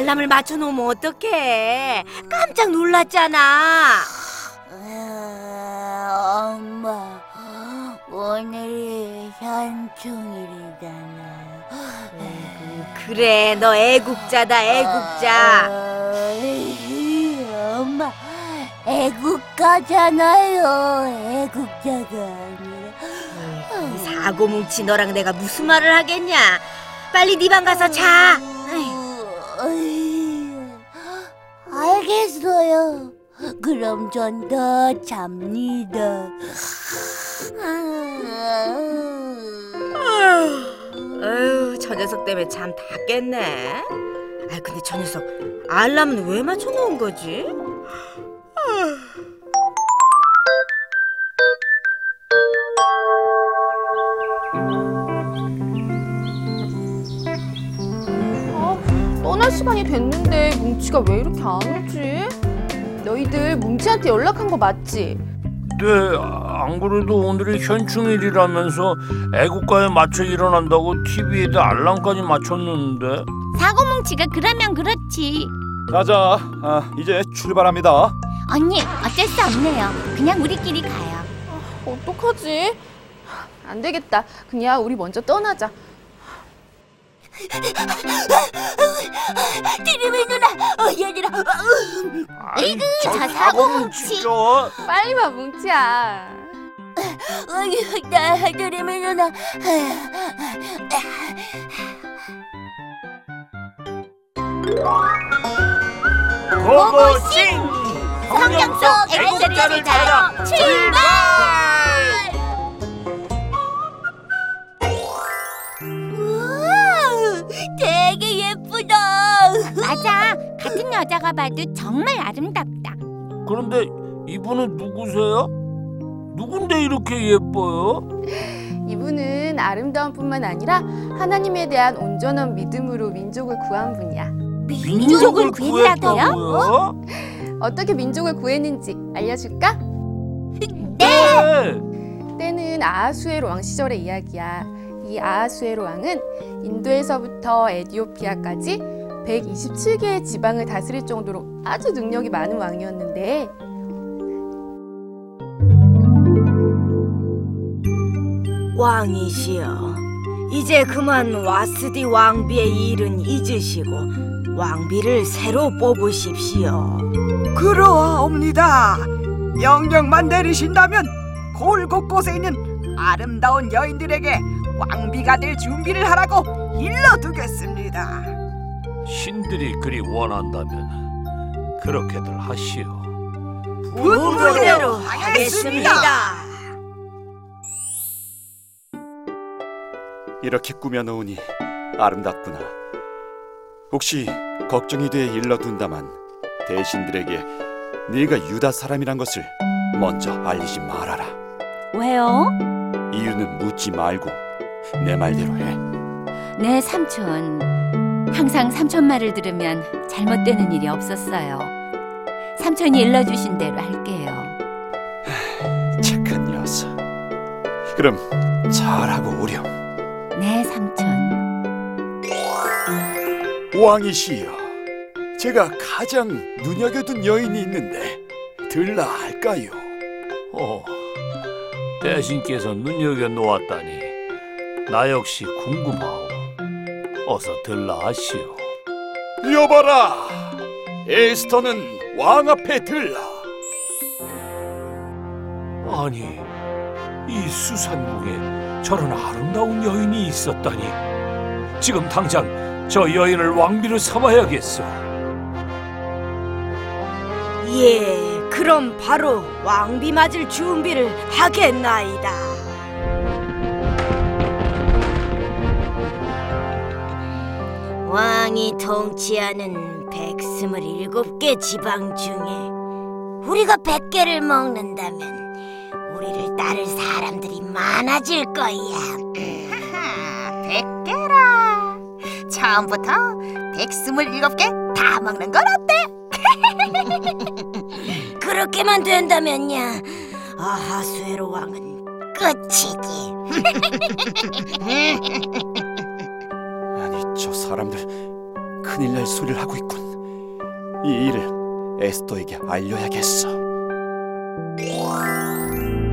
알람을 맞춰놓으면 어떡해. 깜짝 놀랐잖아. 어, 엄마 오늘이 현충일이잖아 그래, 너 애국자다, 애국자. 어, 엄마 애국가잖아요 애국자가 아니라 사고 뭉치 너랑 내가 무슨 말을 하겠냐. 빨리 네 방 가서 자. 어이, 알겠어요. 그럼 전 더 잡니다. 아유, 저 녀석 때문에 잠 다 깼네. 아, 근데 저 녀석 알람은 왜 맞춰놓은 거지? 시간이 됐는데 뭉치가 왜 이렇게 안 오지? 너희들 뭉치한테 연락한 거 맞지? 네, 안 그래도 오늘이 현충일이라면서 애국가에 맞춰 일어난다고 TV에다 알람까지 맞췄는데 사고뭉치가 그러면 그렇지. 자자, 아, 이제 출발합니다. 언니, 어쩔 수 없네요. 그냥 우리끼리 가요. 어떡하지? 안 되겠다. 그냥 우리 먼저 떠나자. 드림의 누나, 어, 얘들아. 아이, 저저 사고뭉치. 진짜. 빨리 와, 뭉치야. 어이, 나 드림의 누나. 고고싱! 성경 속 애국자를 찾아 출발! 같은 여자가 봐도 정말 아름답다. 그런데 이분은 누구세요? 누군데 이렇게 예뻐요? 이분은 아름다운 뿐만 아니라 하나님에 대한 온전한 믿음으로 민족을 구한 분이야. 민족을 구했다고요? 구했다고요? 어떻게 민족을 구했는지 알려줄까? 네. 때는 아하수에로 왕 시절의 이야기야. 이 아하수에로 왕은 인도에서부터 에디오피아까지 127개의 지방을 다스릴 정도로 아주 능력이 많은 왕이었는데 왕이시여, 이제 그만 와스디 왕비의 일은 잊으시고 왕비를 새로 뽑으십시오. 그러하옵니다. 명령만 내리신다면 골 곳곳에 있는 아름다운 여인들에게 왕비가 될 준비를 하라고 일러두겠습니다. 신들이 그리 원한다면 그렇게들 하시오. 분부대로 하겠습니다. 이렇게 꾸며놓으니 아름답구나. 혹시 걱정이 돼 일러둔다만 대신들에게 네가 유다 사람이란 것을 먼저 알리지 말아라. 왜요? 이유는 묻지 말고 내 말대로 해. 네, 삼촌. 항상 삼촌 말을 들으면 잘못되는 일이 없었어요. 삼촌이 일러주신 대로 할게요. 착한 녀석. 그럼 잘하고 오렴. 네, 삼촌. 왕이시여, 제가 가장 눈여겨둔 여인이 있는데 들라 할까요? 어, 대신께서 눈여겨 놓았다니 나 역시 궁금하오. 어서 들라 하시오. 여봐라, 에스터는 왕 앞에 들라. 아니, 이 수산국에 저런 아름다운 여인이 있었다니 지금 당장 저 여인을 왕비로 삼아야겠어. 예, 그럼 바로 왕비 맞을 준비를 하겠나이다. 왕이 통치하는 백스물일곱 개 지방 중에 우리가 백 개를 먹는다면 우리를 따를 사람들이 많아질 거야. 백개라. 처음부터 백스물일곱 개다 먹는 건 어때? 그렇게만 된다면야 아하수에로 왕은 끝이지. 저 사람들 큰일 날 소리를 하고 있군. 이 일을 에스더에게 알려야겠어.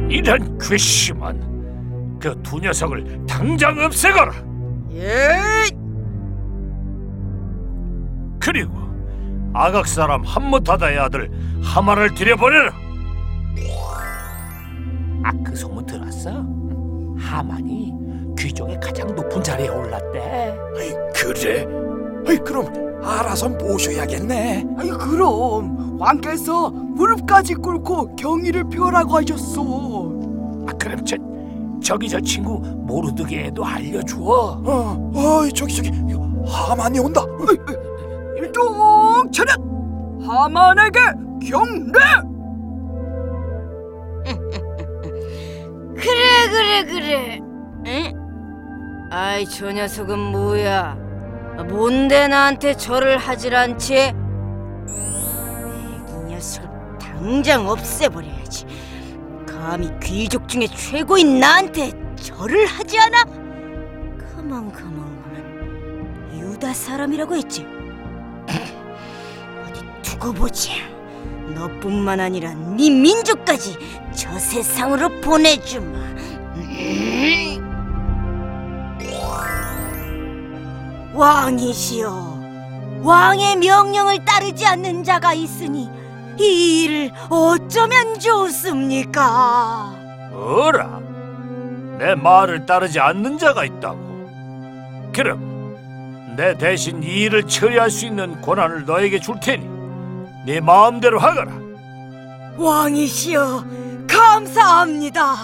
이런 괘씸한 그 두 녀석을 당장 없애거라. 예. 그리고 아각 사람 함무타다의 아들 하마를 들여보내라. 아 그 소문 들었어? 하만이 귀족의 가장 높은 자리에 올랐대. 아이 그래? 아이 그럼 알아서 모셔야겠네. 아이 그럼 왕께서 무릎까지 꿇고 경의를 표하라고 하셨어. 아 그럼 저 저기 저 친구 모르드게에도 알려줘. 어, 어이 저기 저기 하만이 온다. 일동 차렷 하만에게 경례. 그래 그래 그래. 응? 아이 저 녀석은 뭐야? 뭔데 나한테 절을 하질 않지? 이 녀석을 당장 없애버려야지. 감히 귀족 중에 최고인 나한테 절을 하지 않아? 가만 가만 가만 유다 사람이라고 했지? 어디 두고 보자. 너뿐만 아니라 네 민족까지 저 세상으로 보내주마. 왕이시여, 왕의 명령을 따르지 않는 자가 있으니 이 일을 어쩌면 좋습니까? 어라, 내 말을 따르지 않는 자가 있다고. 그럼 내 대신 이 일을 처리할 수 있는 권한을 너에게 줄 테니 네 마음대로 하거라. 왕이시여, 감사합니다.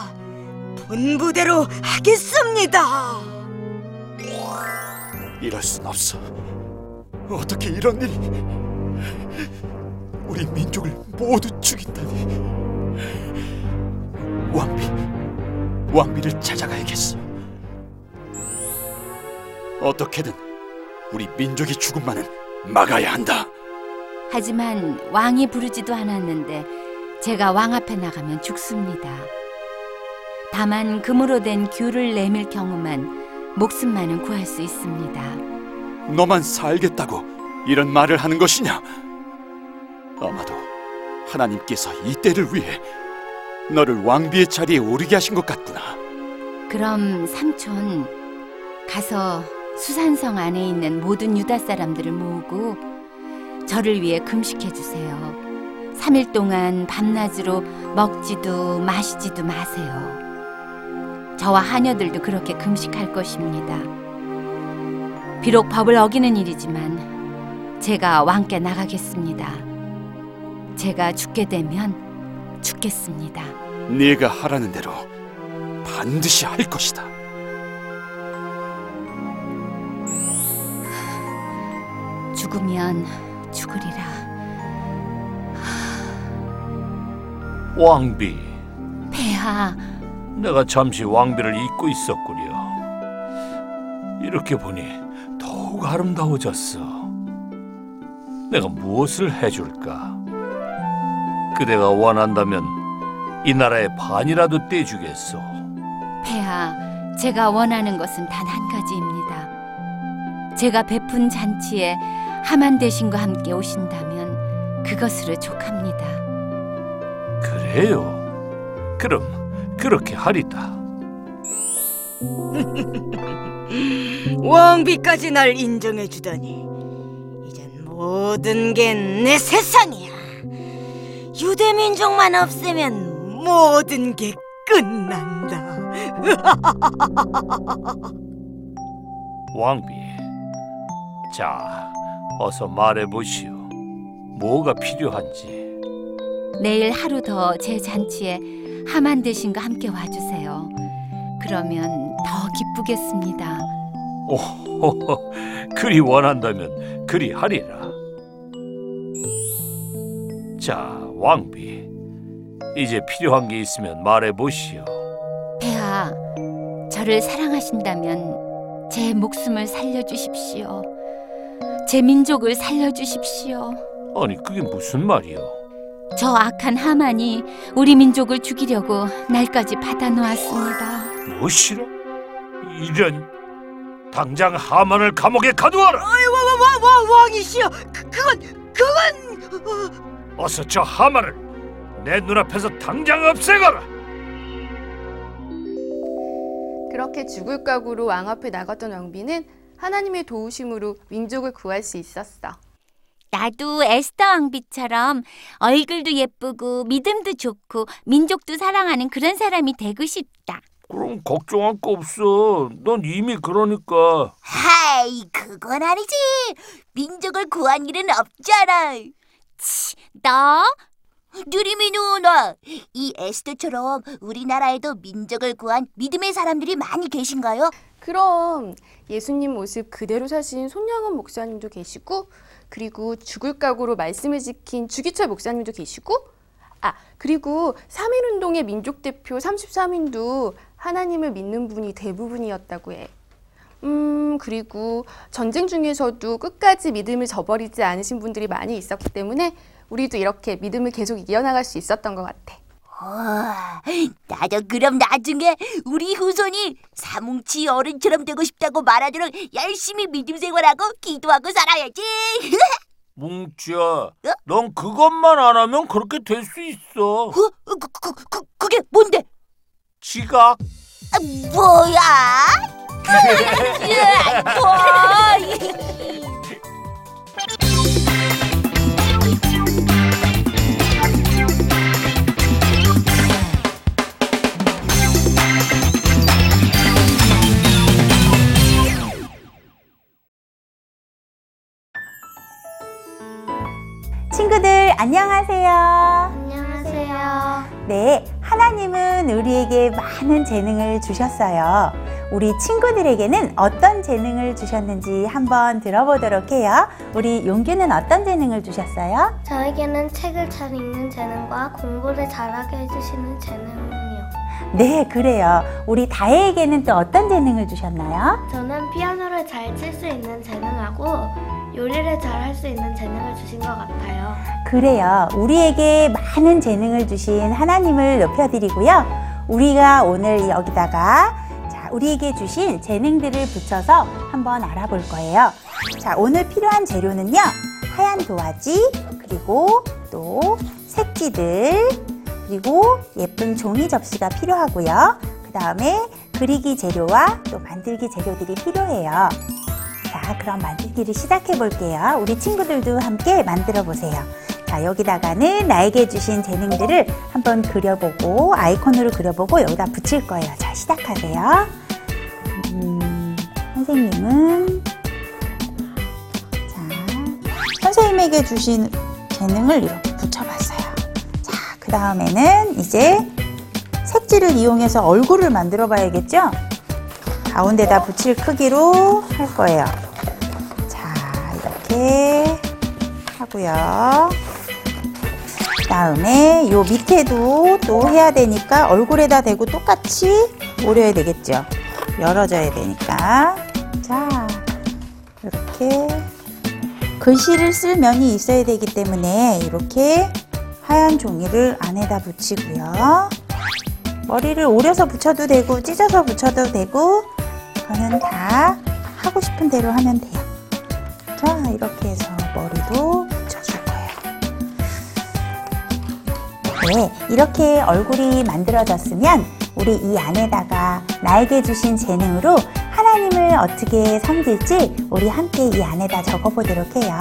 분부대로 하겠습니다. 이럴 순 없어. 어떻게 이런 일이? 우리 민족을 모두 죽인다니. 왕비, 왕비를 찾아가야겠어. 어떻게든 우리 민족의 죽음만은 막아야 한다. 하지만 왕이 부르지도 않았는데 제가 왕 앞에 나가면 죽습니다. 다만 금으로 된 귤을 내밀 경우만 목숨만은 구할 수 있습니다. 너만 살겠다고 이런 말을 하는 것이냐? 아마도 하나님께서 이 때를 위해 너를 왕비의 자리에 오르게 하신 것 같구나. 그럼 삼촌 가서 수산성 안에 있는 모든 유다 사람들을 모으고 저를 위해 금식해 주세요. 3일 동안 밤낮으로 먹지도 마시지도 마세요. 저와 하녀들도 그렇게 금식할 것입니다. 비록 법을 어기는 일이지만 제가 왕께 나가겠습니다. 제가 죽게 되면 죽겠습니다. 네가 하라는 대로 반드시 할 것이다. 죽으면 죽으리라. 왕비, 폐하, 내가 잠시 왕비를 잊고 있었구려. 이렇게 보니 더욱 아름다워졌어. 내가 무엇을 해줄까? 그대가 원한다면 이 나라의 반이라도 떼주겠소. 폐하, 제가 원하는 것은 단 한 가지입니다. 제가 베푼 잔치에 하만 대신과 함께 오신다면 그것으로 족합니다. 그래요. 그럼 그렇게 하리다. 왕비까지 날 인정해 주다니 이젠 모든 게 내 세상이야 유대 민족만 없애면 모든 게 끝난다 왕비, 자, 어서 말해 보시오. 뭐가 필요한지. 내일 하루 더 제 잔치에 하만 대신과 함께 와주세요. 그러면 더 기쁘겠습니다. 오호호, 그리 원한다면 그리 하리라. 자, 왕비. 이제 필요한 게 있으면 말해 보시오. 폐하, 저를 사랑하신다면 제 목숨을 살려주십시오. 제 민족을 살려주십시오. 아니, 그게 무슨 말이오? 저 악한 하만이 우리 민족을 죽이려고 날까지 받아 놓았습니다. 무엇이라? 이런 당장 하만을 감옥에 가두어라. 와와와와 왕이시여 그, 그건 그건 어서 저 하만을 내 눈앞에서 당장 없애거라. 그렇게 죽을 각오로 왕 앞에 나갔던 왕비는 하나님의 도우심으로 민족을 구할 수 있었어. 나도 에스더 왕비처럼 얼굴도 예쁘고 믿음도 좋고 민족도 사랑하는 그런 사람이 되고 싶다. 그럼 걱정할 거 없어. 넌 이미 그러니까. 하이, 그건 아니지. 민족을 구한 일은 없잖아. 치, 너? 누리미 누나, 이 에스더처럼 우리나라에도 민족을 구한 믿음의 사람들이 많이 계신가요? 그럼 예수님 모습 그대로 사신 손영은 목사님도 계시고 그리고 죽을 각오로 말씀을 지킨 주기철 목사님도 계시고 아 그리고 3.1운동의 민족 대표 33인도 하나님을 믿는 분이 대부분이었다고 해. 음 그리고 전쟁 중에서도 끝까지 믿음을 저버리지 않으신 분들이 많이 있었기 때문에 우리도 이렇게 믿음을 계속 이어나갈 수 있었던 것 같아. 와, 나도 그럼 나중에 우리 후손이 사뭉치 어른처럼 되고 싶다고 말하도록 열심히 믿음 생활하고 기도하고 살아야지. 뭉치야, 넌 그것만 안 하면 그렇게 될 수 있어. 어? 그, 그, 그, 그게 뭔데? 지각. 아, 뭐야? 뭐? 친구들 안녕하세요. 안녕하세요. 네, 하나님은 우리에게 많은 재능을 주셨어요. 우리 친구들에게는 어떤 재능을 주셨는지 한번 들어보도록 해요. 우리 용규는 어떤 재능을 주셨어요? 저에게는 책을 잘 읽는 재능과 공부를 잘하게 해주시는 재능이요. 네, 그래요. 우리 다혜에게는 또 어떤 재능을 주셨나요? 저는 피아노를 잘 칠 수 있는 재능하고 요리를 잘 할 수 있는 재능을 주신 것 같아요. 그래요. 우리에게 많은 재능을 주신 하나님을 높여드리고요. 우리가 오늘 여기다가 자, 우리에게 주신 재능들을 붙여서 한번 알아볼 거예요. 자, 오늘 필요한 재료는요. 하얀 도화지, 그리고 또 색지들, 그리고 예쁜 종이 접시가 필요하고요. 그 다음에 그리기 재료와 또 만들기 재료들이 필요해요. 자, 그럼 만들기를 시작해 볼게요. 우리 친구들도 함께 만들어 보세요. 자, 여기다가는 나에게 주신 재능들을 한번 그려보고 아이콘으로 그려보고 여기다 붙일 거예요. 자, 시작하세요. 음, 선생님은 자, 선생님에게 주신 재능을 이렇게 붙여봤어요. 자, 그 다음에는 이제 색지를 이용해서 얼굴을 만들어 봐야겠죠? 가운데다 붙일 크기로 할 거예요. 하고요. 다음에 요 밑에도 또 해야 되니까 얼굴에다 대고 똑같이 오려야 되겠죠. 열어줘야 되니까. 자, 이렇게 글씨를 쓸 면이 있어야 되기 때문에 이렇게 하얀 종이를 안에다 붙이고요. 머리를 오려서 붙여도 되고 찢어서 붙여도 되고 그거는 다 하고 싶은 대로 하면 돼요. 자, 이렇게 해서 머리도 네, 이렇게 얼굴이 만들어졌으면 우리 이 안에다가 나에게 주신 재능으로 하나님을 어떻게 섬길지 우리 함께 이 안에다 적어보도록 해요.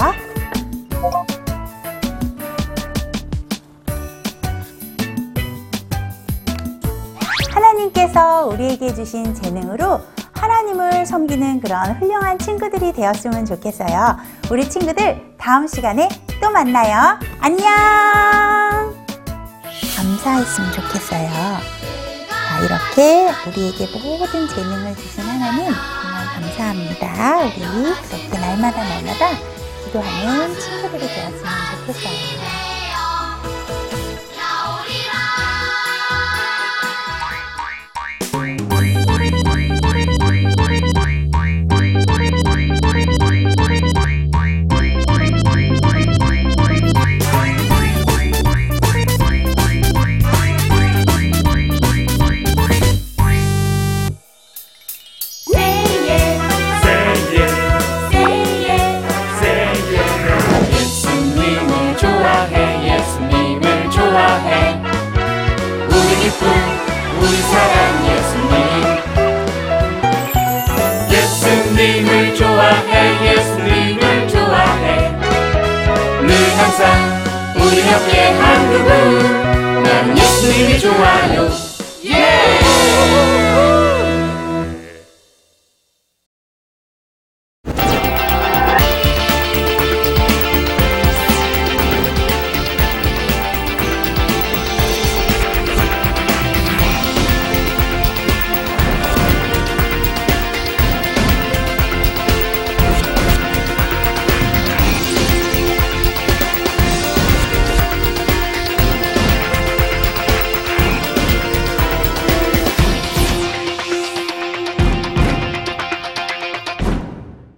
하나님께서 우리에게 주신 재능으로 하나님을 섬기는 그런 훌륭한 친구들이 되었으면 좋겠어요. 우리 친구들 다음 시간에 또 만나요. 안녕! 감사했으면 좋겠어요. 자, 이렇게 우리에게 모든 재능을 주신 하나님 정말 감사합니다. 우리 이렇게 날마다 날마다 기도하는 친구들이 되었으면 좋겠어요. 우리 옆에 한 그분. 나는 예수님이 좋아요. 예